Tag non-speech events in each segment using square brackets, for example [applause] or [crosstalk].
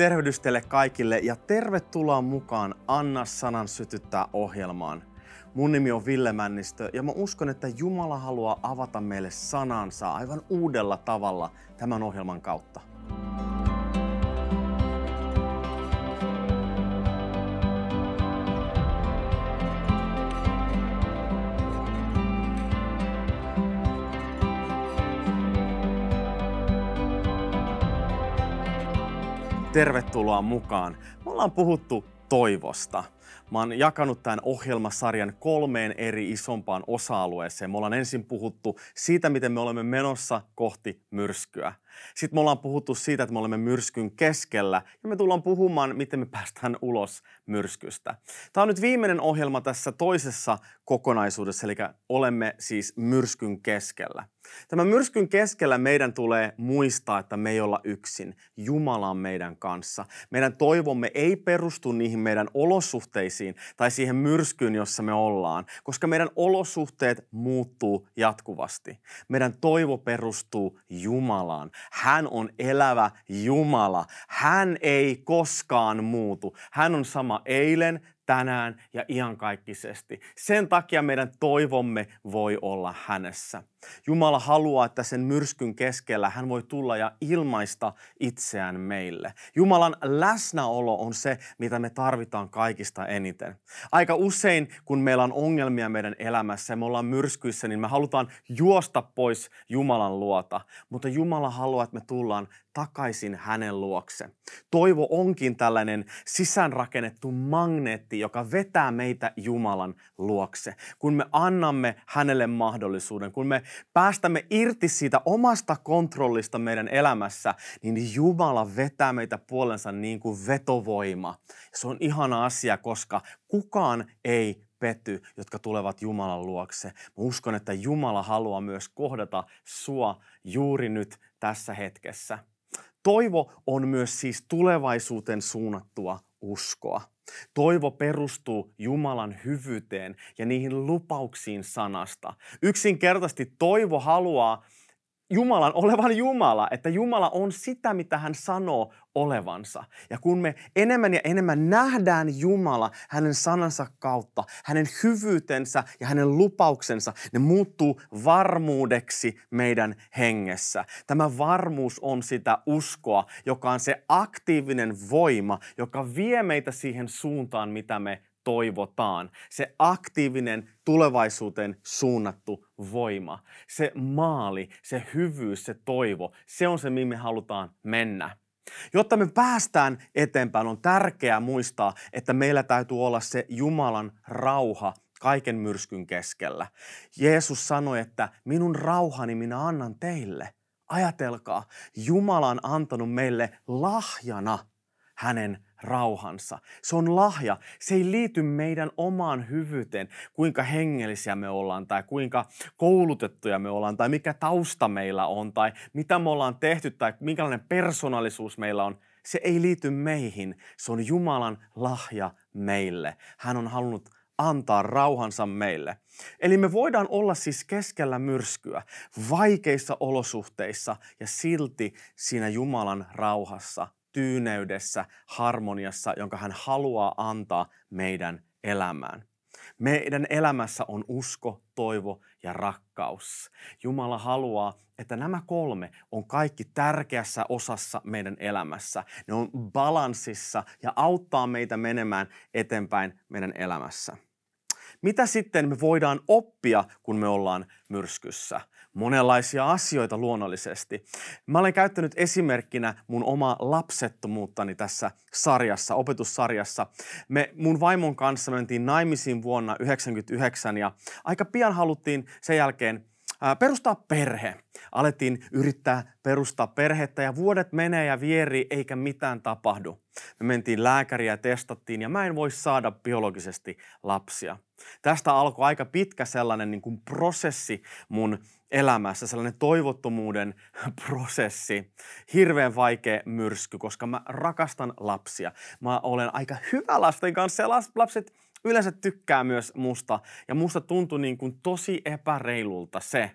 Tervehdys teille kaikille ja tervetuloa mukaan Anna sanan sytyttää ohjelmaan. Mun nimi on Ville Männistö ja mä uskon, että Jumala haluaa avata meille sanansa aivan uudella tavalla tämän ohjelman kautta. Tervetuloa mukaan. Me ollaan puhuttu toivosta. Mä oon jakanut tämän ohjelmasarjan kolmeen eri isompaan osa-alueeseen. Me ollaan ensin puhuttu siitä, miten me olemme menossa kohti myrskyä. Sitten me ollaan puhuttu siitä, että me olemme myrskyn keskellä ja me tullaan puhumaan, miten me päästään ulos myrskystä. Tämä on nyt viimeinen ohjelma tässä toisessa kokonaisuudessa, eli olemme siis myrskyn keskellä. Tämän myrskyn keskellä meidän tulee muistaa, että me ei olla yksin. Jumala on meidän kanssa. Meidän toivomme ei perustu niihin meidän olosuhteisiin tai siihen myrskyyn, jossa me ollaan, koska meidän olosuhteet muuttuu jatkuvasti. Meidän toivo perustuu Jumalaan. Hän on elävä Jumala. Hän ei koskaan muutu. Hän on sama eilen, tänään ja iankaikkisesti. Sen takia meidän toivomme voi olla hänessä. Jumala haluaa, että sen myrskyn keskellä hän voi tulla ja ilmaista itseään meille. Jumalan läsnäolo on se, mitä me tarvitaan kaikista eniten. Aika usein, kun meillä on ongelmia meidän elämässä ja me ollaan myrskyissä, niin me halutaan juosta pois Jumalan luota. Mutta Jumala haluaa, että me tullaan takaisin hänen luokse. Toivo onkin tällainen sisäänrakennettu magneetti, joka vetää meitä Jumalan luokse. Kun me annamme hänelle mahdollisuuden, kun me päästämme irti siitä omasta kontrollista meidän elämässä, niin Jumala vetää meitä puolensa niin kuin vetovoima. Se on ihana asia, koska kukaan ei petty, jotka tulevat Jumalan luokse. Mä uskon, että Jumala haluaa myös kohdata sua juuri nyt tässä hetkessä. Toivo on myös siis tulevaisuuteen suunnattua uskoa. Toivo perustuu Jumalan hyvyyteen ja niihin lupauksiin sanasta. Yksinkertaisesti toivo haluaa Jumalan olevan Jumala, että Jumala on sitä, mitä hän sanoo olevansa. Ja kun me enemmän ja enemmän nähdään Jumala hänen sanansa kautta, hänen hyvyytensä ja hänen lupauksensa, ne muuttuu varmuudeksi meidän hengessä. Tämä varmuus on sitä uskoa, joka on se aktiivinen voima, joka vie meitä siihen suuntaan, mitä me toivotaan. Se aktiivinen tulevaisuuteen suunnattu voima, se maali, se hyvyys, se toivo, se on se, mihin me halutaan mennä. Jotta me päästään eteenpäin, on tärkeää muistaa, että meillä täytyy olla se Jumalan rauha kaiken myrskyn keskellä. Jeesus sanoi, että minun rauhani minä annan teille. Ajatelkaa, Jumala on antanut meille lahjana hänen rauhansa. Se on lahja. Se ei liity meidän omaan hyvyyteen, kuinka hengellisiä me ollaan tai kuinka koulutettuja me ollaan tai mikä tausta meillä on tai mitä me ollaan tehty tai minkälainen persoonallisuus meillä on. Se ei liity meihin. Se on Jumalan lahja meille. Hän on halunnut antaa rauhansa meille. Eli me voidaan olla siis keskellä myrskyä, vaikeissa olosuhteissa ja silti siinä Jumalan rauhassa tyyneydessä, harmoniassa, jonka hän haluaa antaa meidän elämään. Meidän elämässä on usko, toivo ja rakkaus. Jumala haluaa, että nämä kolme on kaikki tärkeässä osassa meidän elämässä. Ne on balanssissa ja auttaa meitä menemään eteenpäin meidän elämässä. Mitä sitten me voidaan oppia, kun me ollaan myrskyssä? Monenlaisia asioita luonnollisesti. Mä olen käyttänyt esimerkkinä mun oma lapsettomuuttani tässä sarjassa, opetussarjassa. Me mun vaimon kanssa mentiin naimisiin vuonna 1999 ja aika pian haluttiin sen jälkeen perustaa perhe. Alettiin yrittää perustaa perhettä ja vuodet menee ja vieri eikä mitään tapahdu. Me mentiin lääkäriä testattiin ja mä en voi saada biologisesti lapsia. Tästä alkoi aika pitkä sellainen niin kuin prosessi mun elämässä, sellainen toivottomuuden [laughs] prosessi. Hirveän vaikea myrsky, koska mä rakastan lapsia. Mä olen aika hyvä lasten kanssa ja lapset yleensä tykkää myös musta. Ja musta tuntui niin kuin tosi epäreilulta se,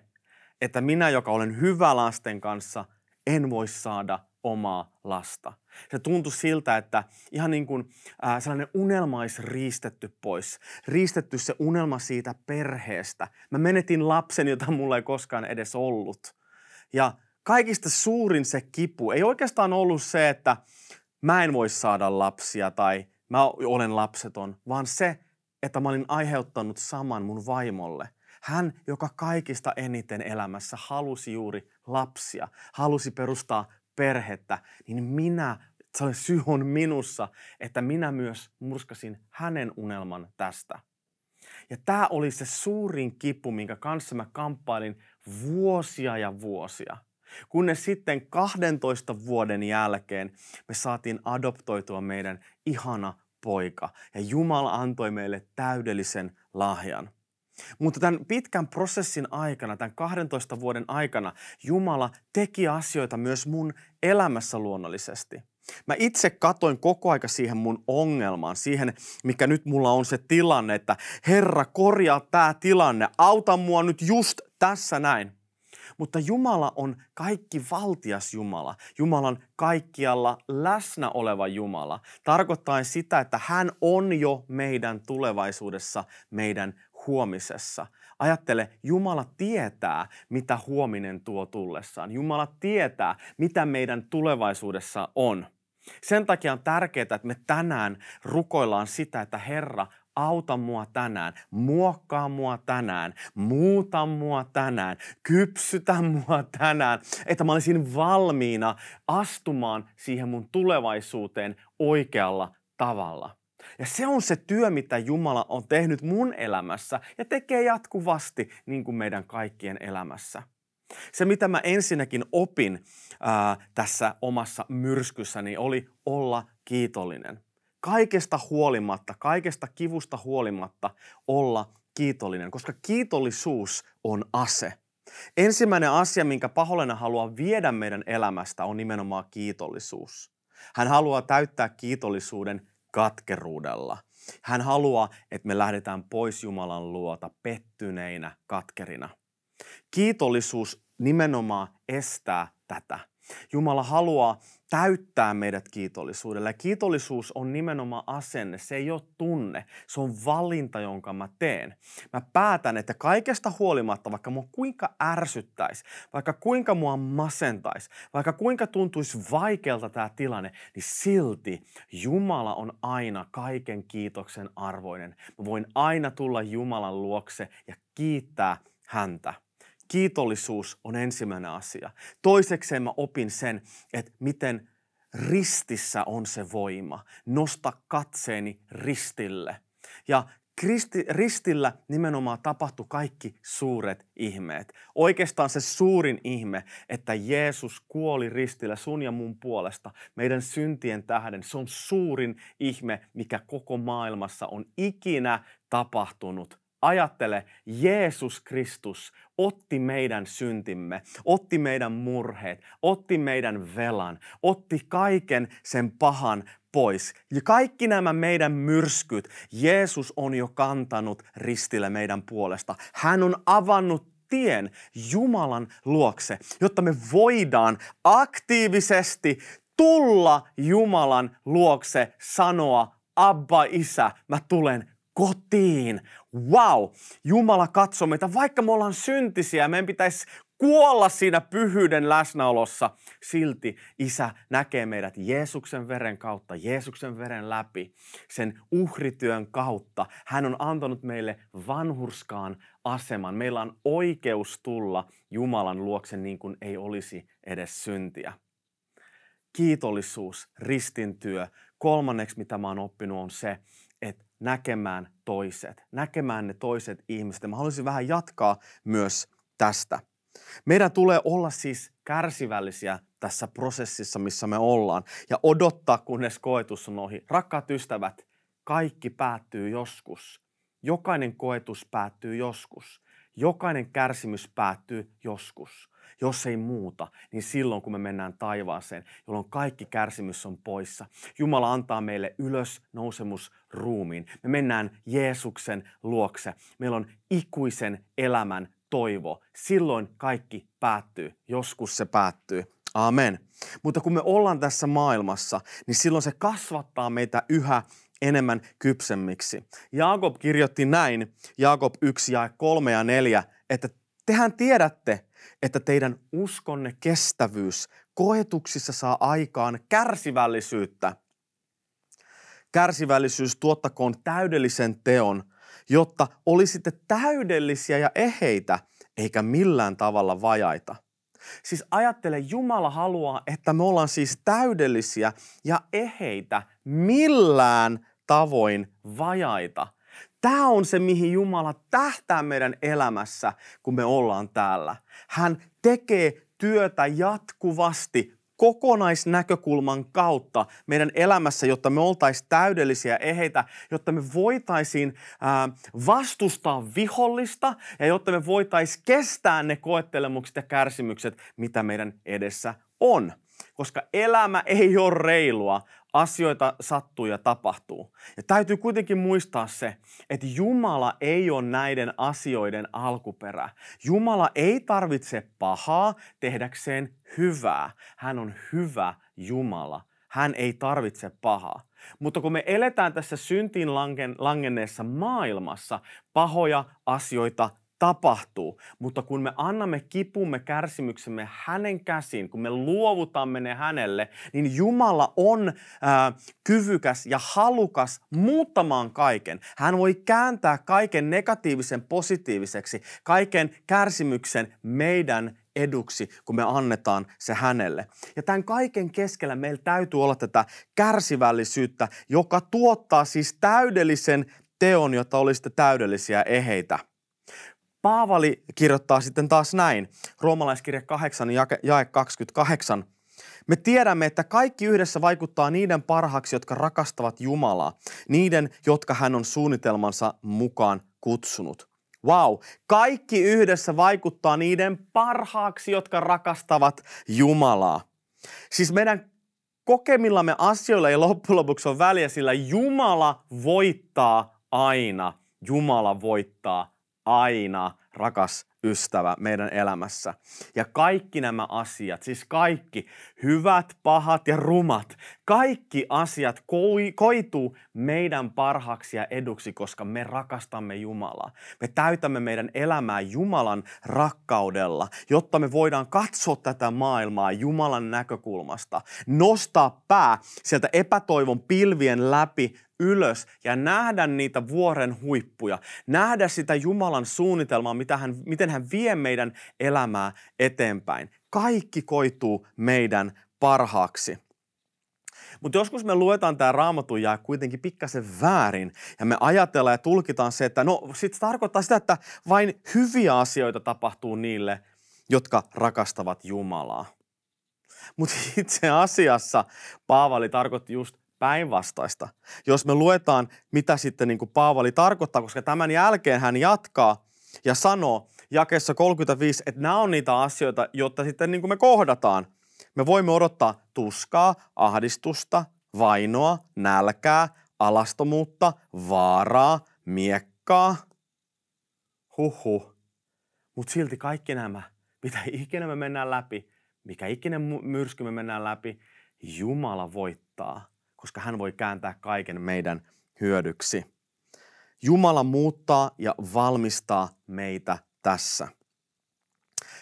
että minä, joka olen hyvä lasten kanssa, en voi saada omaa lasta. Se tuntui siltä, että ihan niin kuin äh, sellainen unelma olisi riistetty pois. Riistetty se unelma siitä perheestä. Mä menetin lapsen, jota mulla ei koskaan edes ollut. Ja kaikista suurin se kipu ei oikeastaan ollut se, että mä en voi saada lapsia tai mä olen lapseton, vaan se, että mä olin aiheuttanut saman mun vaimolle. Hän, joka kaikista eniten elämässä halusi juuri lapsia, halusi perustaa perhettä, niin minä, se syy on minussa, että minä myös murskasin hänen unelman tästä. Ja tämä oli se suurin kipu, minkä kanssa mä kamppailin vuosia ja vuosia. Kunnes sitten 12 vuoden jälkeen me saatiin adoptoitua meidän ihana poika. Ja Jumala antoi meille täydellisen lahjan. Mutta tämän pitkän prosessin aikana, tämän 12 vuoden aikana, Jumala teki asioita myös mun elämässä luonnollisesti. Mä itse katoin koko aika siihen mun ongelmaan, siihen, mikä nyt mulla on se tilanne, että Herra, korjaa tämä tilanne, auta mua nyt just tässä näin. Mutta Jumala on kaikki valtias Jumala. Jumala on kaikkialla läsnä oleva Jumala. Tarkoittaa sitä, että hän on jo meidän tulevaisuudessa, meidän huomisessa. Ajattele, Jumala tietää, mitä huominen tuo tullessaan. Jumala tietää, mitä meidän tulevaisuudessa on. Sen takia on tärkeää, että me tänään rukoillaan sitä, että Herra, auta mua tänään, muokkaa mua tänään, muuta mua tänään, kypsytä mua tänään, että mä olisin valmiina astumaan siihen mun tulevaisuuteen oikealla tavalla. Ja se on se työ, mitä Jumala on tehnyt mun elämässä ja tekee jatkuvasti niin kuin meidän kaikkien elämässä. Se, mitä mä ensinnäkin opin ää, tässä omassa myrskyssäni, oli olla kiitollinen. Kaikesta huolimatta, kaikesta kivusta huolimatta olla kiitollinen, koska kiitollisuus on ase. Ensimmäinen asia, minkä pahollinen haluaa viedä meidän elämästä, on nimenomaan kiitollisuus. Hän haluaa täyttää kiitollisuuden katkeruudella. Hän haluaa, että me lähdetään pois Jumalan luota pettyneinä katkerina. Kiitollisuus nimenomaan estää tätä. Jumala haluaa täyttää meidät kiitollisuudella. Ja kiitollisuus on nimenomaan asenne, se ei ole tunne, se on valinta, jonka mä teen. Mä päätän, että kaikesta huolimatta, vaikka mua kuinka ärsyttäisi, vaikka kuinka mua masentaisi, vaikka kuinka tuntuisi vaikealta tämä tilanne, niin silti Jumala on aina kaiken kiitoksen arvoinen. Mä voin aina tulla Jumalan luokse ja kiittää häntä. Kiitollisuus on ensimmäinen asia. Toisekseen mä opin sen, että miten ristissä on se voima. Nosta katseeni ristille. Ja Kristi, ristillä nimenomaan tapahtui kaikki suuret ihmeet. Oikeastaan se suurin ihme, että Jeesus kuoli ristillä sun ja mun puolesta, meidän syntien tähden. Se on suurin ihme, mikä koko maailmassa on ikinä tapahtunut Ajattele, Jeesus Kristus otti meidän syntimme, otti meidän murheet, otti meidän velan, otti kaiken sen pahan pois. Ja kaikki nämä meidän myrskyt Jeesus on jo kantanut ristille meidän puolesta. Hän on avannut tien Jumalan luokse, jotta me voidaan aktiivisesti tulla Jumalan luokse, sanoa, Abba Isä, mä tulen kotiin. Wow! Jumala katsoo meitä, vaikka me ollaan syntisiä, meidän pitäisi kuolla siinä pyhyyden läsnäolossa. Silti Isä näkee meidät Jeesuksen veren kautta, Jeesuksen veren läpi, sen uhrityön kautta. Hän on antanut meille vanhurskaan aseman. Meillä on oikeus tulla Jumalan luokse niin kuin ei olisi edes syntiä. Kiitollisuus, ristintyö. Kolmanneksi, mitä mä oon oppinut, on se, näkemään toiset, näkemään ne toiset ihmiset. Mä haluaisin vähän jatkaa myös tästä. Meidän tulee olla siis kärsivällisiä tässä prosessissa, missä me ollaan, ja odottaa, kunnes koetus on ohi. Rakkaat ystävät, kaikki päättyy joskus. Jokainen koetus päättyy joskus. Jokainen kärsimys päättyy joskus. Jos ei muuta, niin silloin kun me mennään taivaaseen, jolloin kaikki kärsimys on poissa. Jumala antaa meille ylös nousemusruumiin. Me mennään Jeesuksen luokse. Meillä on ikuisen elämän toivo. Silloin kaikki päättyy. Joskus se päättyy. Amen. Mutta kun me ollaan tässä maailmassa, niin silloin se kasvattaa meitä yhä enemmän kypsemmiksi. Jaakob kirjoitti näin, Jaakob 1 ja 3 ja 4, että tehän tiedätte, että teidän uskonne kestävyys koetuksissa saa aikaan kärsivällisyyttä. Kärsivällisyys tuottakoon täydellisen teon, jotta olisitte täydellisiä ja eheitä, eikä millään tavalla vajaita. Siis ajattele, Jumala haluaa, että me ollaan siis täydellisiä ja eheitä, millään tavoin vajaita. Tämä on se, mihin Jumala tähtää meidän elämässä, kun me ollaan täällä. Hän tekee työtä jatkuvasti kokonaisnäkökulman kautta meidän elämässä, jotta me oltaisiin täydellisiä eheitä, jotta me voitaisiin ää, vastustaa vihollista ja jotta me voitaisiin kestää ne koettelemukset ja kärsimykset, mitä meidän edessä on koska elämä ei ole reilua, asioita sattuu ja tapahtuu. Ja täytyy kuitenkin muistaa se, että Jumala ei ole näiden asioiden alkuperä. Jumala ei tarvitse pahaa tehdäkseen hyvää. Hän on hyvä Jumala. Hän ei tarvitse pahaa. Mutta kun me eletään tässä syntiin langenneessa maailmassa, pahoja asioita tapahtuu. Mutta kun me annamme kipumme, kärsimyksemme hänen käsiin, kun me luovutamme ne hänelle, niin Jumala on ää, kyvykäs ja halukas muuttamaan kaiken. Hän voi kääntää kaiken negatiivisen positiiviseksi, kaiken kärsimyksen meidän eduksi, kun me annetaan se hänelle. Ja tämän kaiken keskellä meillä täytyy olla tätä kärsivällisyyttä, joka tuottaa siis täydellisen teon, jotta olisitte täydellisiä eheitä. Paavali kirjoittaa sitten taas näin, roomalaiskirja 8, jae 28. Me tiedämme, että kaikki yhdessä vaikuttaa niiden parhaaksi, jotka rakastavat Jumalaa, niiden, jotka hän on suunnitelmansa mukaan kutsunut. Wow, kaikki yhdessä vaikuttaa niiden parhaaksi, jotka rakastavat Jumalaa. Siis meidän kokemillamme asioilla ei loppujen lopuksi ole väliä, sillä Jumala voittaa aina. Jumala voittaa aina rakas ystävä meidän elämässä. Ja kaikki nämä asiat, siis kaikki, hyvät, pahat ja rumat, kaikki asiat koituu meidän parhaaksi ja eduksi, koska me rakastamme Jumalaa. Me täytämme meidän elämää Jumalan rakkaudella, jotta me voidaan katsoa tätä maailmaa Jumalan näkökulmasta, nostaa pää sieltä epätoivon pilvien läpi ylös ja nähdä niitä vuoren huippuja, nähdä sitä Jumalan suunnitelmaa, mitä hän, miten hän vie meidän elämää eteenpäin. Kaikki koituu meidän parhaaksi. Mutta joskus me luetaan tämä raamatun ja kuitenkin pikkasen väärin ja me ajatellaan ja tulkitaan se, että no sit se tarkoittaa sitä, että vain hyviä asioita tapahtuu niille, jotka rakastavat Jumalaa. Mutta [laughs] itse asiassa Paavali tarkoitti just päinvastaista. Jos me luetaan, mitä sitten niin kuin Paavali tarkoittaa, koska tämän jälkeen hän jatkaa ja sanoo jakessa 35, että nämä on niitä asioita, jotta sitten niin kuin me kohdataan. Me voimme odottaa tuskaa, ahdistusta, vainoa, nälkää, alastomuutta, vaaraa, miekkaa. Huhu. Mutta silti kaikki nämä, mitä ikinä me mennään läpi, mikä ikinä myrsky me mennään läpi, Jumala voittaa koska hän voi kääntää kaiken meidän hyödyksi. Jumala muuttaa ja valmistaa meitä tässä.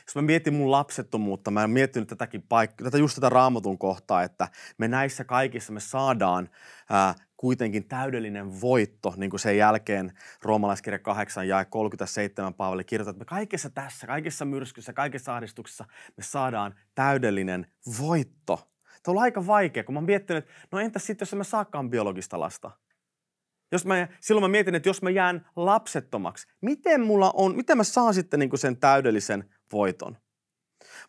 Jos mä mietin mun lapsettomuutta, mä oon miettinyt tätäkin paikkaa, tätä just tätä raamatun kohtaa, että me näissä kaikissa me saadaan ää, kuitenkin täydellinen voitto, niin kuin sen jälkeen roomalaiskirja 8 ja 37 Paavali kirjoittaa, että me kaikessa tässä, kaikessa myrskyssä, kaikessa ahdistuksessa me saadaan täydellinen voitto. Tämä on aika vaikea, kun mä miettinyt, että no entäs sitten, jos mä saakaan biologista lasta? Jos mä, silloin mä mietin, että jos mä jään lapsettomaksi, miten, mulla on, miten mä saan sitten niin sen täydellisen voiton?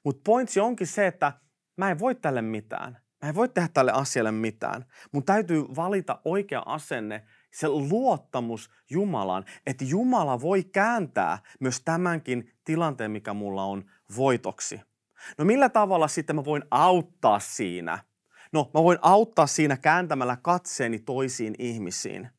Mutta pointsi onkin se, että mä en voi tälle mitään. Mä en voi tehdä tälle asialle mitään. Mun täytyy valita oikea asenne, se luottamus Jumalaan, että Jumala voi kääntää myös tämänkin tilanteen, mikä mulla on, voitoksi. No millä tavalla sitten mä voin auttaa siinä? No mä voin auttaa siinä kääntämällä katseeni toisiin ihmisiin.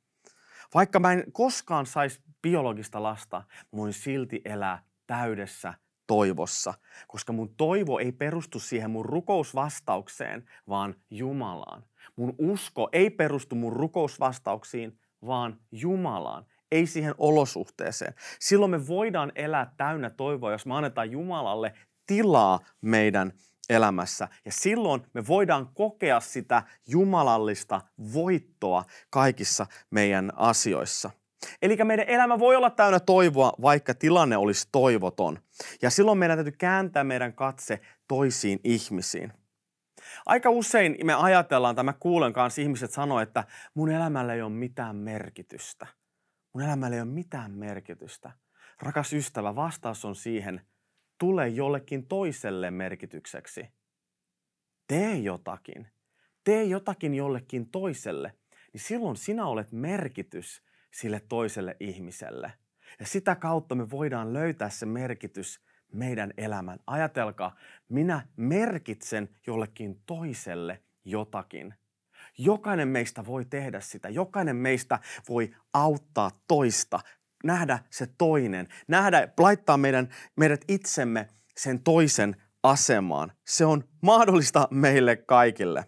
Vaikka mä en koskaan saisi biologista lasta, mä voin silti elää täydessä toivossa, koska mun toivo ei perustu siihen mun rukousvastaukseen, vaan Jumalaan. Mun usko ei perustu mun rukousvastauksiin, vaan Jumalaan, ei siihen olosuhteeseen. Silloin me voidaan elää täynnä toivoa, jos me annetaan Jumalalle tilaa meidän elämässä. Ja silloin me voidaan kokea sitä jumalallista voittoa kaikissa meidän asioissa. Eli meidän elämä voi olla täynnä toivoa, vaikka tilanne olisi toivoton. Ja silloin meidän täytyy kääntää meidän katse toisiin ihmisiin. Aika usein me ajatellaan, tai mä kuulen kanssa ihmiset sanoa, että mun elämällä ei ole mitään merkitystä. Mun elämällä ei ole mitään merkitystä. Rakas ystävä, vastaus on siihen, tule jollekin toiselle merkitykseksi. Tee jotakin. Tee jotakin jollekin toiselle. Niin silloin sinä olet merkitys sille toiselle ihmiselle. Ja sitä kautta me voidaan löytää se merkitys meidän elämän. Ajatelkaa, minä merkitsen jollekin toiselle jotakin. Jokainen meistä voi tehdä sitä. Jokainen meistä voi auttaa toista, nähdä se toinen, nähdä, laittaa meidän, meidät itsemme sen toisen asemaan. Se on mahdollista meille kaikille.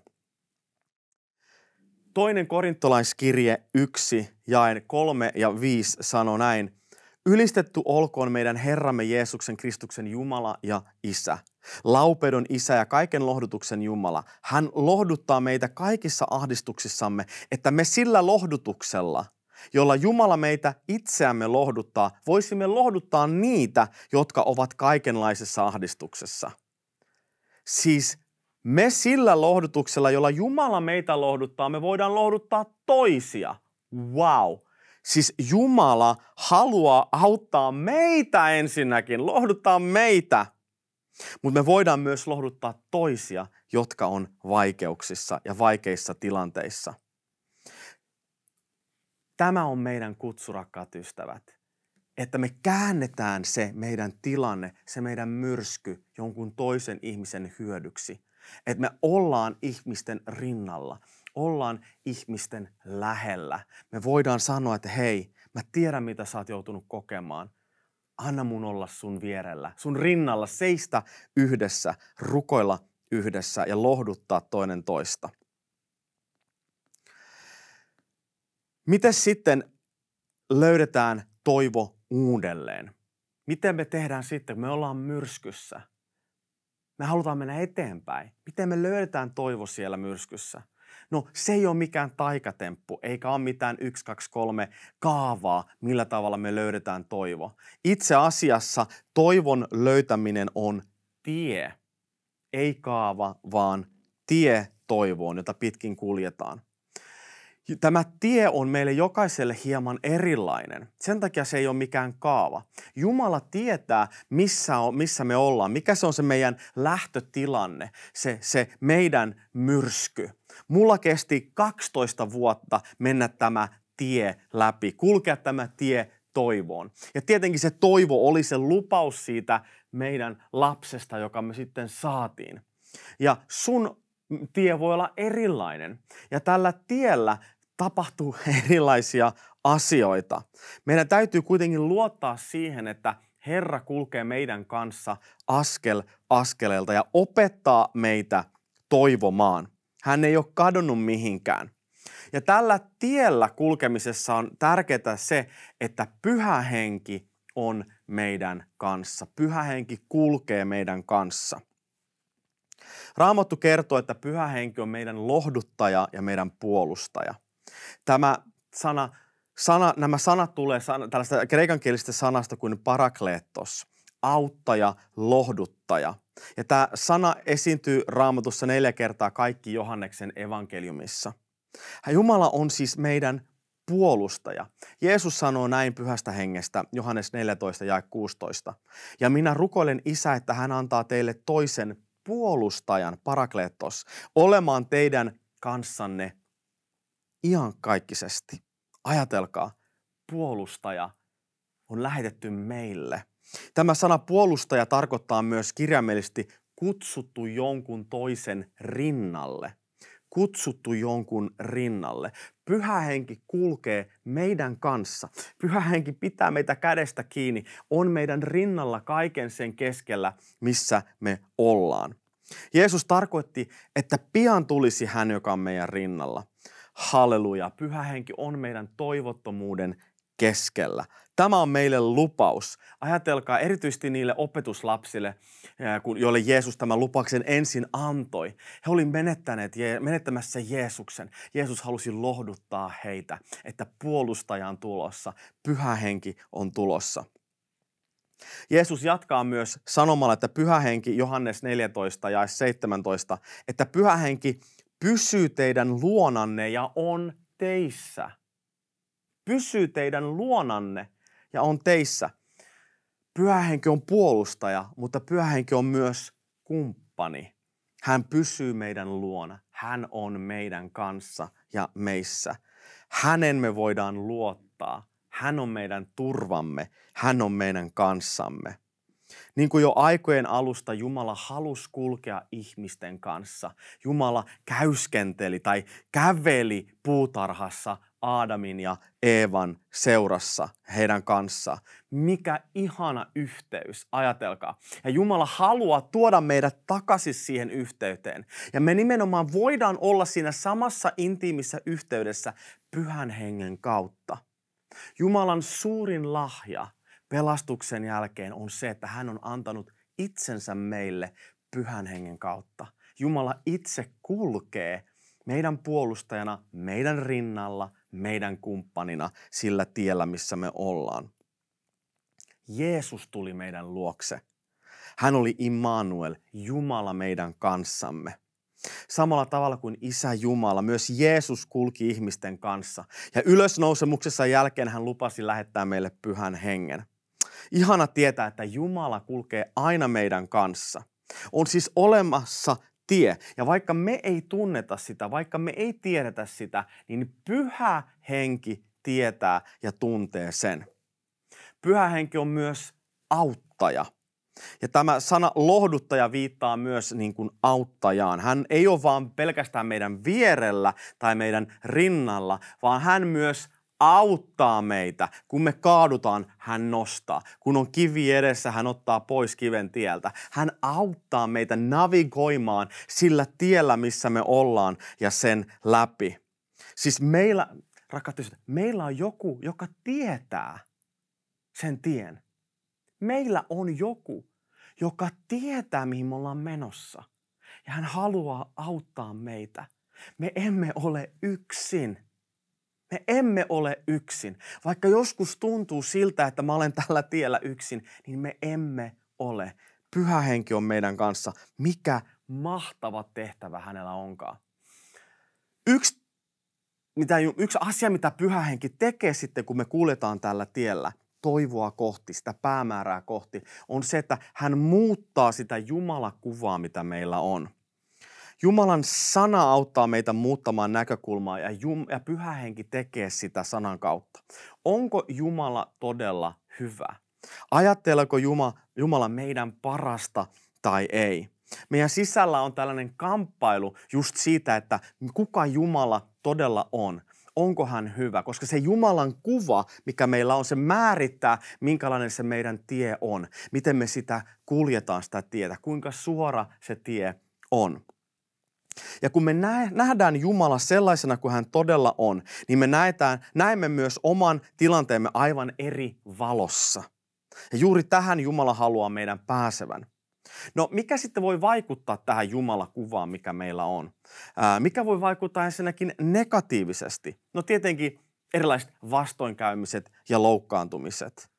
Toinen korintolaiskirje 1, jaen 3 ja 5 sanoo näin. Ylistetty olkoon meidän Herramme Jeesuksen Kristuksen Jumala ja Isä. Laupedon Isä ja kaiken lohdutuksen Jumala. Hän lohduttaa meitä kaikissa ahdistuksissamme, että me sillä lohdutuksella, jolla Jumala meitä itseämme lohduttaa, voisimme lohduttaa niitä, jotka ovat kaikenlaisessa ahdistuksessa. Siis me sillä lohdutuksella, jolla Jumala meitä lohduttaa, me voidaan lohduttaa toisia. Wow! Siis Jumala haluaa auttaa meitä ensinnäkin, lohduttaa meitä. Mutta me voidaan myös lohduttaa toisia, jotka on vaikeuksissa ja vaikeissa tilanteissa. Tämä on meidän kutsu, rakkaat ystävät. Että me käännetään se meidän tilanne, se meidän myrsky jonkun toisen ihmisen hyödyksi. Että me ollaan ihmisten rinnalla, ollaan ihmisten lähellä. Me voidaan sanoa, että hei, mä tiedän mitä sä oot joutunut kokemaan. Anna mun olla sun vierellä, sun rinnalla, seistä yhdessä, rukoilla yhdessä ja lohduttaa toinen toista. Miten sitten löydetään toivo uudelleen? Miten me tehdään sitten, kun me ollaan myrskyssä? Me halutaan mennä eteenpäin. Miten me löydetään toivo siellä myrskyssä? No se ei ole mikään taikatemppu, eikä ole mitään 1, 2, 3 kaavaa, millä tavalla me löydetään toivo. Itse asiassa toivon löytäminen on tie, ei kaava, vaan tie toivoon, jota pitkin kuljetaan. Tämä tie on meille jokaiselle hieman erilainen. Sen takia se ei ole mikään kaava. Jumala tietää, missä, on, missä me ollaan, mikä se on se meidän lähtötilanne, se, se meidän myrsky. Mulla kesti 12 vuotta mennä tämä tie läpi, kulkea tämä tie toivoon. Ja tietenkin se toivo oli se lupaus siitä meidän lapsesta, joka me sitten saatiin. Ja sun tie voi olla erilainen. Ja tällä tiellä tapahtuu [laughs] erilaisia asioita. Meidän täytyy kuitenkin luottaa siihen, että Herra kulkee meidän kanssa askel askeleelta ja opettaa meitä toivomaan. Hän ei ole kadonnut mihinkään. Ja tällä tiellä kulkemisessa on tärkeää se, että pyhä henki on meidän kanssa. Pyhä henki kulkee meidän kanssa. Raamattu kertoo, että pyhä henki on meidän lohduttaja ja meidän puolustaja – Tämä sana, sana, nämä sanat tulee sana, tällaista kreikankielisestä sanasta kuin parakleettos, auttaja, lohduttaja. Ja tämä sana esiintyy raamatussa neljä kertaa kaikki Johanneksen evankeliumissa. Jumala on siis meidän puolustaja. Jeesus sanoo näin pyhästä hengestä, Johannes 14 ja 16. Ja minä rukoilen isä, että hän antaa teille toisen puolustajan, parakleettos, olemaan teidän kanssanne iankaikkisesti. Ajatelkaa, puolustaja on lähetetty meille. Tämä sana puolustaja tarkoittaa myös kirjaimellisesti kutsuttu jonkun toisen rinnalle. kutsuttu jonkun rinnalle. Pyhä henki kulkee meidän kanssa. Pyhä henki pitää meitä kädestä kiinni, on meidän rinnalla kaiken sen keskellä, missä me ollaan. Jeesus tarkoitti, että pian tulisi hän, joka on meidän rinnalla. Halleluja. Pyhä henki on meidän toivottomuuden keskellä. Tämä on meille lupaus. Ajatelkaa erityisesti niille opetuslapsille, joille Jeesus tämän lupauksen ensin antoi. He olivat menettäneet, menettämässä Jeesuksen. Jeesus halusi lohduttaa heitä, että puolustaja on tulossa, pyhä henki on tulossa. Jeesus jatkaa myös sanomalla, että pyhä henki, Johannes 14 ja 17, että pyhä henki pysyy teidän luonanne ja on teissä. Pysyy teidän luonanne ja on teissä. Pyhä henki on puolustaja, mutta pyhä henki on myös kumppani. Hän pysyy meidän luona. Hän on meidän kanssa ja meissä. Hänen me voidaan luottaa. Hän on meidän turvamme. Hän on meidän kanssamme. Niin kuin jo aikojen alusta Jumala halusi kulkea ihmisten kanssa. Jumala käyskenteli tai käveli puutarhassa Aadamin ja Eevan seurassa heidän kanssa. Mikä ihana yhteys, ajatelkaa. Ja Jumala haluaa tuoda meidät takaisin siihen yhteyteen. Ja me nimenomaan voidaan olla siinä samassa intiimissä yhteydessä pyhän hengen kautta. Jumalan suurin lahja pelastuksen jälkeen on se, että hän on antanut itsensä meille pyhän hengen kautta. Jumala itse kulkee meidän puolustajana, meidän rinnalla, meidän kumppanina sillä tiellä, missä me ollaan. Jeesus tuli meidän luokse. Hän oli Immanuel, Jumala meidän kanssamme. Samalla tavalla kuin Isä Jumala, myös Jeesus kulki ihmisten kanssa. Ja ylösnousemuksessa jälkeen hän lupasi lähettää meille pyhän hengen. Ihana tietää, että Jumala kulkee aina meidän kanssa. On siis olemassa tie. Ja vaikka me ei tunneta sitä, vaikka me ei tiedetä sitä, niin pyhä henki tietää ja tuntee sen. Pyhä henki on myös auttaja. Ja tämä sana lohduttaja viittaa myös niin kuin auttajaan. Hän ei ole vaan pelkästään meidän vierellä tai meidän rinnalla, vaan hän myös auttaa meitä. Kun me kaadutaan, hän nostaa. Kun on kivi edessä, hän ottaa pois kiven tieltä. Hän auttaa meitä navigoimaan sillä tiellä, missä me ollaan ja sen läpi. Siis meillä, rakkaat ystävät, meillä on joku, joka tietää sen tien. Meillä on joku, joka tietää, mihin me ollaan menossa. Ja hän haluaa auttaa meitä. Me emme ole yksin. Me emme ole yksin. Vaikka joskus tuntuu siltä, että mä olen tällä tiellä yksin, niin me emme ole. Pyhä henki on meidän kanssa. Mikä mahtava tehtävä hänellä onkaan. Yksi, mitä, yksi asia, mitä pyhä henki tekee sitten, kun me kuljetaan tällä tiellä, toivoa kohti, sitä päämäärää kohti, on se, että hän muuttaa sitä Jumalakuvaa, mitä meillä on. Jumalan sana auttaa meitä muuttamaan näkökulmaa ja, Jum, ja pyhä henki tekee sitä sanan kautta. Onko Jumala todella hyvä? Ajatteleeko Jumala, Jumala meidän parasta tai ei? Meidän sisällä on tällainen kamppailu just siitä, että kuka Jumala todella on. Onko hän hyvä? Koska se Jumalan kuva, mikä meillä on, se määrittää, minkälainen se meidän tie on. Miten me sitä kuljetaan sitä tietä, kuinka suora se tie on. Ja kun me nähdään Jumala sellaisena kuin hän todella on, niin me näetään, näemme myös oman tilanteemme aivan eri valossa. Ja juuri tähän Jumala haluaa meidän pääsevän. No mikä sitten voi vaikuttaa tähän Jumala-kuvaan, mikä meillä on? Ää, mikä voi vaikuttaa ensinnäkin negatiivisesti? No tietenkin erilaiset vastoinkäymiset ja loukkaantumiset.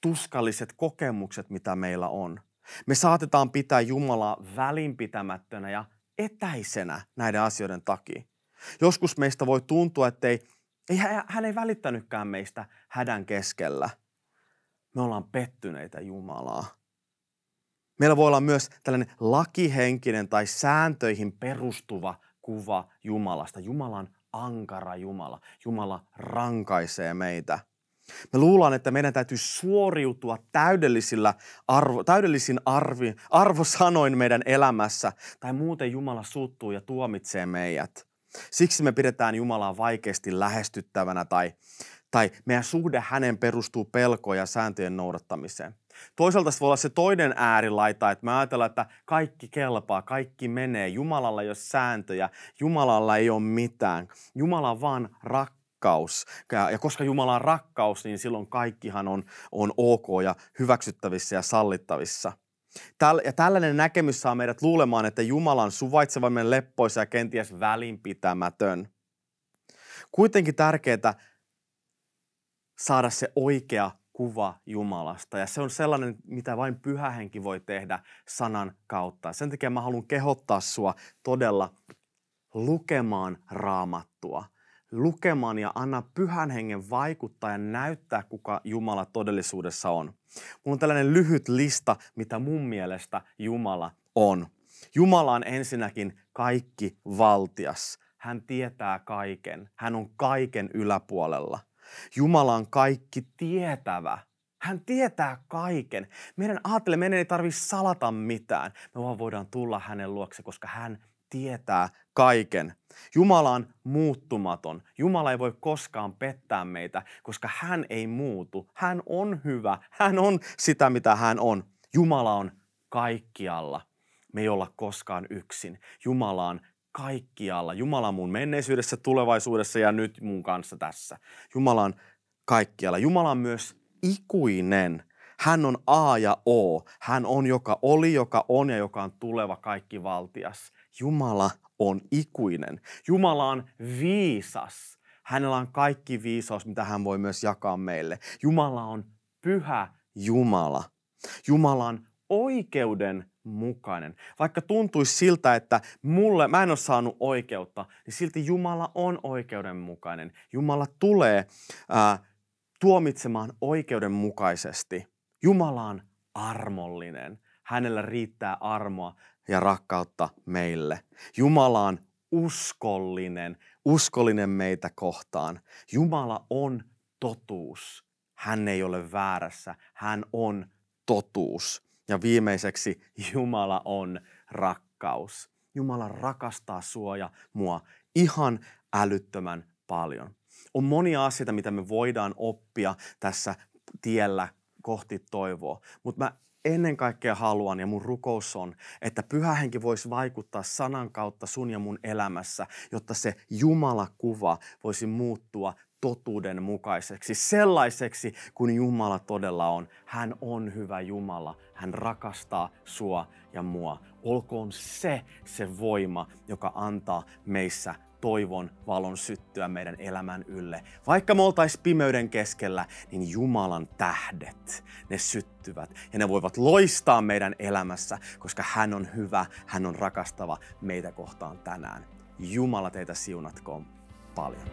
Tuskalliset kokemukset, mitä meillä on. Me saatetaan pitää Jumalaa välinpitämättönä ja etäisenä näiden asioiden takia. Joskus meistä voi tuntua, että ei, ei, hän ei välittänytkään meistä hädän keskellä. Me ollaan pettyneitä Jumalaa. Meillä voi olla myös tällainen lakihenkinen tai sääntöihin perustuva kuva Jumalasta. Jumala on ankara Jumala. Jumala rankaisee meitä. Me luullaan, että meidän täytyy suoriutua täydellisillä arvo, täydellisin arvi, arvosanoin meidän elämässä, tai muuten Jumala suuttuu ja tuomitsee meidät. Siksi me pidetään Jumalaa vaikeasti lähestyttävänä tai, tai meidän suhde hänen perustuu pelkoon ja sääntöjen noudattamiseen. Toisaalta se voi olla se toinen äärilaita, että me ajatellaan, että kaikki kelpaa, kaikki menee. Jumalalla ei ole sääntöjä, Jumalalla ei ole mitään. Jumala vaan rakkaus. Ja koska Jumala on rakkaus, niin silloin kaikkihan on, on ok ja hyväksyttävissä ja sallittavissa. Ja tällainen näkemys saa meidät luulemaan, että Jumala on suvaitsevamme leppoisa ja kenties välinpitämätön. Kuitenkin tärkeää saada se oikea kuva Jumalasta. Ja se on sellainen, mitä vain pyhä henki voi tehdä sanan kautta. Sen takia mä haluan kehottaa sua todella lukemaan raamattua. Lukemaan ja anna pyhän hengen vaikuttaa ja näyttää, kuka Jumala todellisuudessa on. Mulla on tällainen lyhyt lista, mitä mun mielestä Jumala on. Jumala on ensinnäkin kaikki valtias. Hän tietää kaiken. Hän on kaiken yläpuolella. Jumala on kaikki tietävä. Hän tietää kaiken. Meidän ajattele, meidän ei tarvitse salata mitään. Me vaan voidaan tulla hänen luokse, koska hän tietää kaiken. Jumala on muuttumaton. Jumala ei voi koskaan pettää meitä, koska hän ei muutu. Hän on hyvä. Hän on sitä, mitä hän on. Jumala on kaikkialla. Me ei olla koskaan yksin. Jumala on kaikkialla. Jumala mun menneisyydessä, tulevaisuudessa ja nyt mun kanssa tässä. Jumala on kaikkialla. Jumala on myös ikuinen. Hän on A ja O. Hän on joka oli, joka on ja joka on tuleva kaikki valtias. Jumala on ikuinen. Jumala on viisas. Hänellä on kaikki viisaus, mitä hän voi myös jakaa meille. Jumala on pyhä Jumala. Jumala on oikeuden mukainen. Vaikka tuntuisi siltä, että mulle, mä en ole saanut oikeutta, niin silti Jumala on oikeudenmukainen. Jumala tulee ää, tuomitsemaan oikeudenmukaisesti. Jumala on armollinen. Hänellä riittää armoa ja rakkautta meille. Jumala on uskollinen, uskollinen meitä kohtaan. Jumala on totuus. Hän ei ole väärässä. Hän on totuus. Ja viimeiseksi Jumala on rakkaus. Jumala rakastaa sua ja mua ihan älyttömän paljon. On monia asioita, mitä me voidaan oppia tässä tiellä kohti toivoa, mutta mä ennen kaikkea haluan ja mun rukous on, että pyhä henki voisi vaikuttaa sanan kautta sun ja mun elämässä, jotta se Jumala-kuva voisi muuttua totuuden mukaiseksi, sellaiseksi kuin Jumala todella on. Hän on hyvä Jumala, hän rakastaa sua ja mua. Olkoon se se voima, joka antaa meissä toivon valon syttyä meidän elämän ylle. Vaikka me oltais pimeyden keskellä, niin Jumalan tähdet, ne syttyvät ja ne voivat loistaa meidän elämässä, koska hän on hyvä, hän on rakastava meitä kohtaan tänään. Jumala teitä siunatkoon paljon.